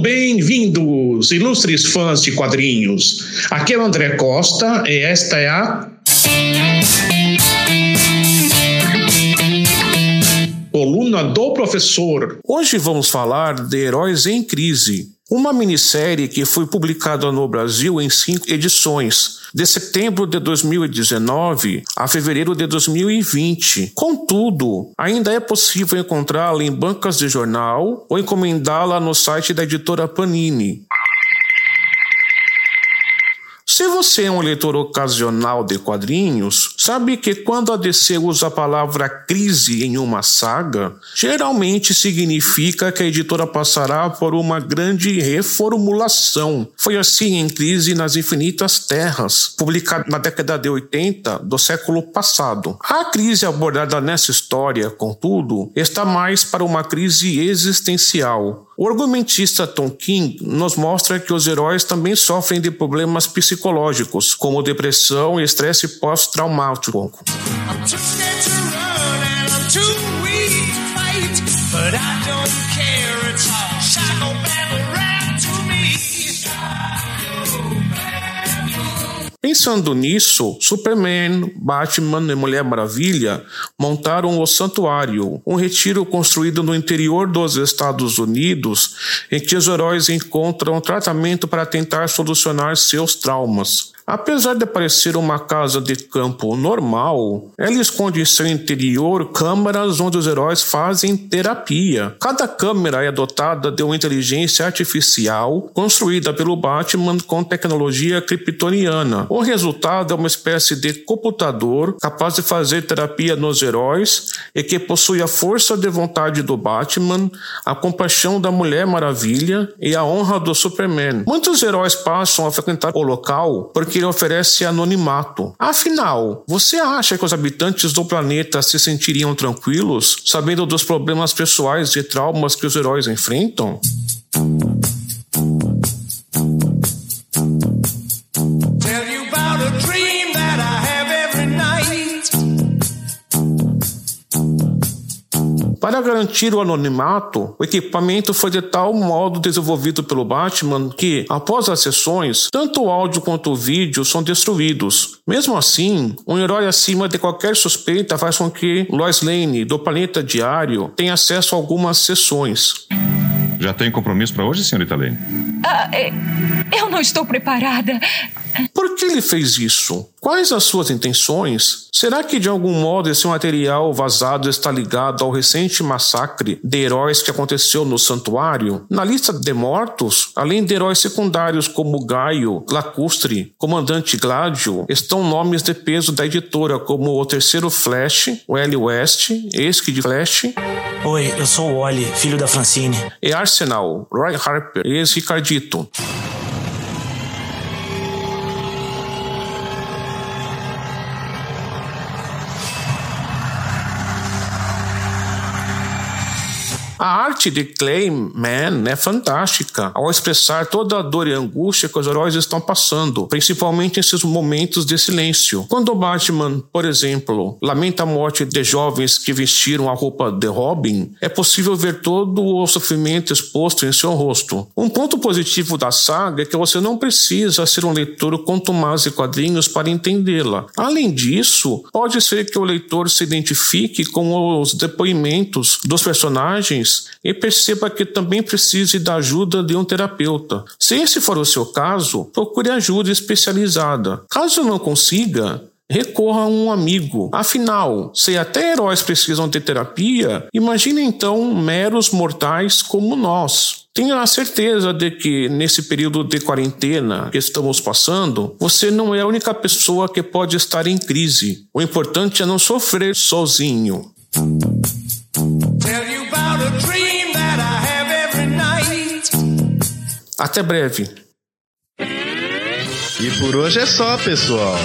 bem-vindos, ilustres fãs de quadrinhos. Aqui é o André Costa e esta é a. Coluna do Professor. Hoje vamos falar de Heróis em Crise, uma minissérie que foi publicada no Brasil em cinco edições, de setembro de 2019 a fevereiro de 2020. Contudo, ainda é possível encontrá-la em bancas de jornal ou encomendá-la no site da editora Panini. Se você é um leitor ocasional de quadrinhos, sabe que quando a DC usa a palavra crise em uma saga, geralmente significa que a editora passará por uma grande reformulação. Foi assim em Crise nas Infinitas Terras, publicada na década de 80 do século passado. A crise abordada nessa história, contudo, está mais para uma crise existencial, o argumentista Tom King nos mostra que os heróis também sofrem de problemas psicológicos, como depressão e estresse pós-traumático. Pensando nisso, Superman, Batman e Mulher Maravilha montaram o Santuário, um retiro construído no interior dos Estados Unidos em que os heróis encontram tratamento para tentar solucionar seus traumas. Apesar de parecer uma casa de campo normal, ela esconde em seu interior câmaras onde os heróis fazem terapia. Cada câmera é dotada de uma inteligência artificial construída pelo Batman com tecnologia kryptoniana. O resultado é uma espécie de computador capaz de fazer terapia nos heróis e que possui a força de vontade do Batman, a compaixão da Mulher Maravilha e a honra do Superman. Muitos heróis passam a frequentar o local porque ele oferece anonimato. Afinal, você acha que os habitantes do planeta se sentiriam tranquilos sabendo dos problemas pessoais e traumas que os heróis enfrentam? Para garantir o anonimato, o equipamento foi de tal modo desenvolvido pelo Batman que, após as sessões, tanto o áudio quanto o vídeo são destruídos. Mesmo assim, um herói acima de qualquer suspeita faz com que Lois Lane, do Planeta Diário, tenha acesso a algumas sessões. Já tem compromisso para hoje, senhorita Lane? Ah, é, eu não estou preparada. Por que ele fez isso? Quais as suas intenções? Será que de algum modo esse material vazado está ligado ao recente massacre de heróis que aconteceu no santuário? Na lista de mortos, além de heróis secundários como Gaio, Lacustre, Comandante Gladio, estão nomes de peso da editora como o terceiro Flash, o L. West, ex de Flash. Oi, eu sou o Oli, filho da Francine. E Arsenal, Roy Harper, ex-Ricardito. A arte de Clayman é fantástica ao expressar toda a dor e angústia que os heróis estão passando, principalmente esses momentos de silêncio. Quando Batman, por exemplo, lamenta a morte de jovens que vestiram a roupa de Robin, é possível ver todo o sofrimento exposto em seu rosto. Um ponto positivo da saga é que você não precisa ser um leitor contumaz de quadrinhos para entendê-la. Além disso, pode ser que o leitor se identifique com os depoimentos dos personagens e perceba que também precise da ajuda de um terapeuta. Se esse for o seu caso, procure ajuda especializada. Caso não consiga, recorra a um amigo. Afinal, se até heróis precisam de terapia, imagine então meros mortais como nós. Tenha a certeza de que nesse período de quarentena que estamos passando, você não é a única pessoa que pode estar em crise. O importante é não sofrer sozinho. Até breve. E por hoje é só, pessoal.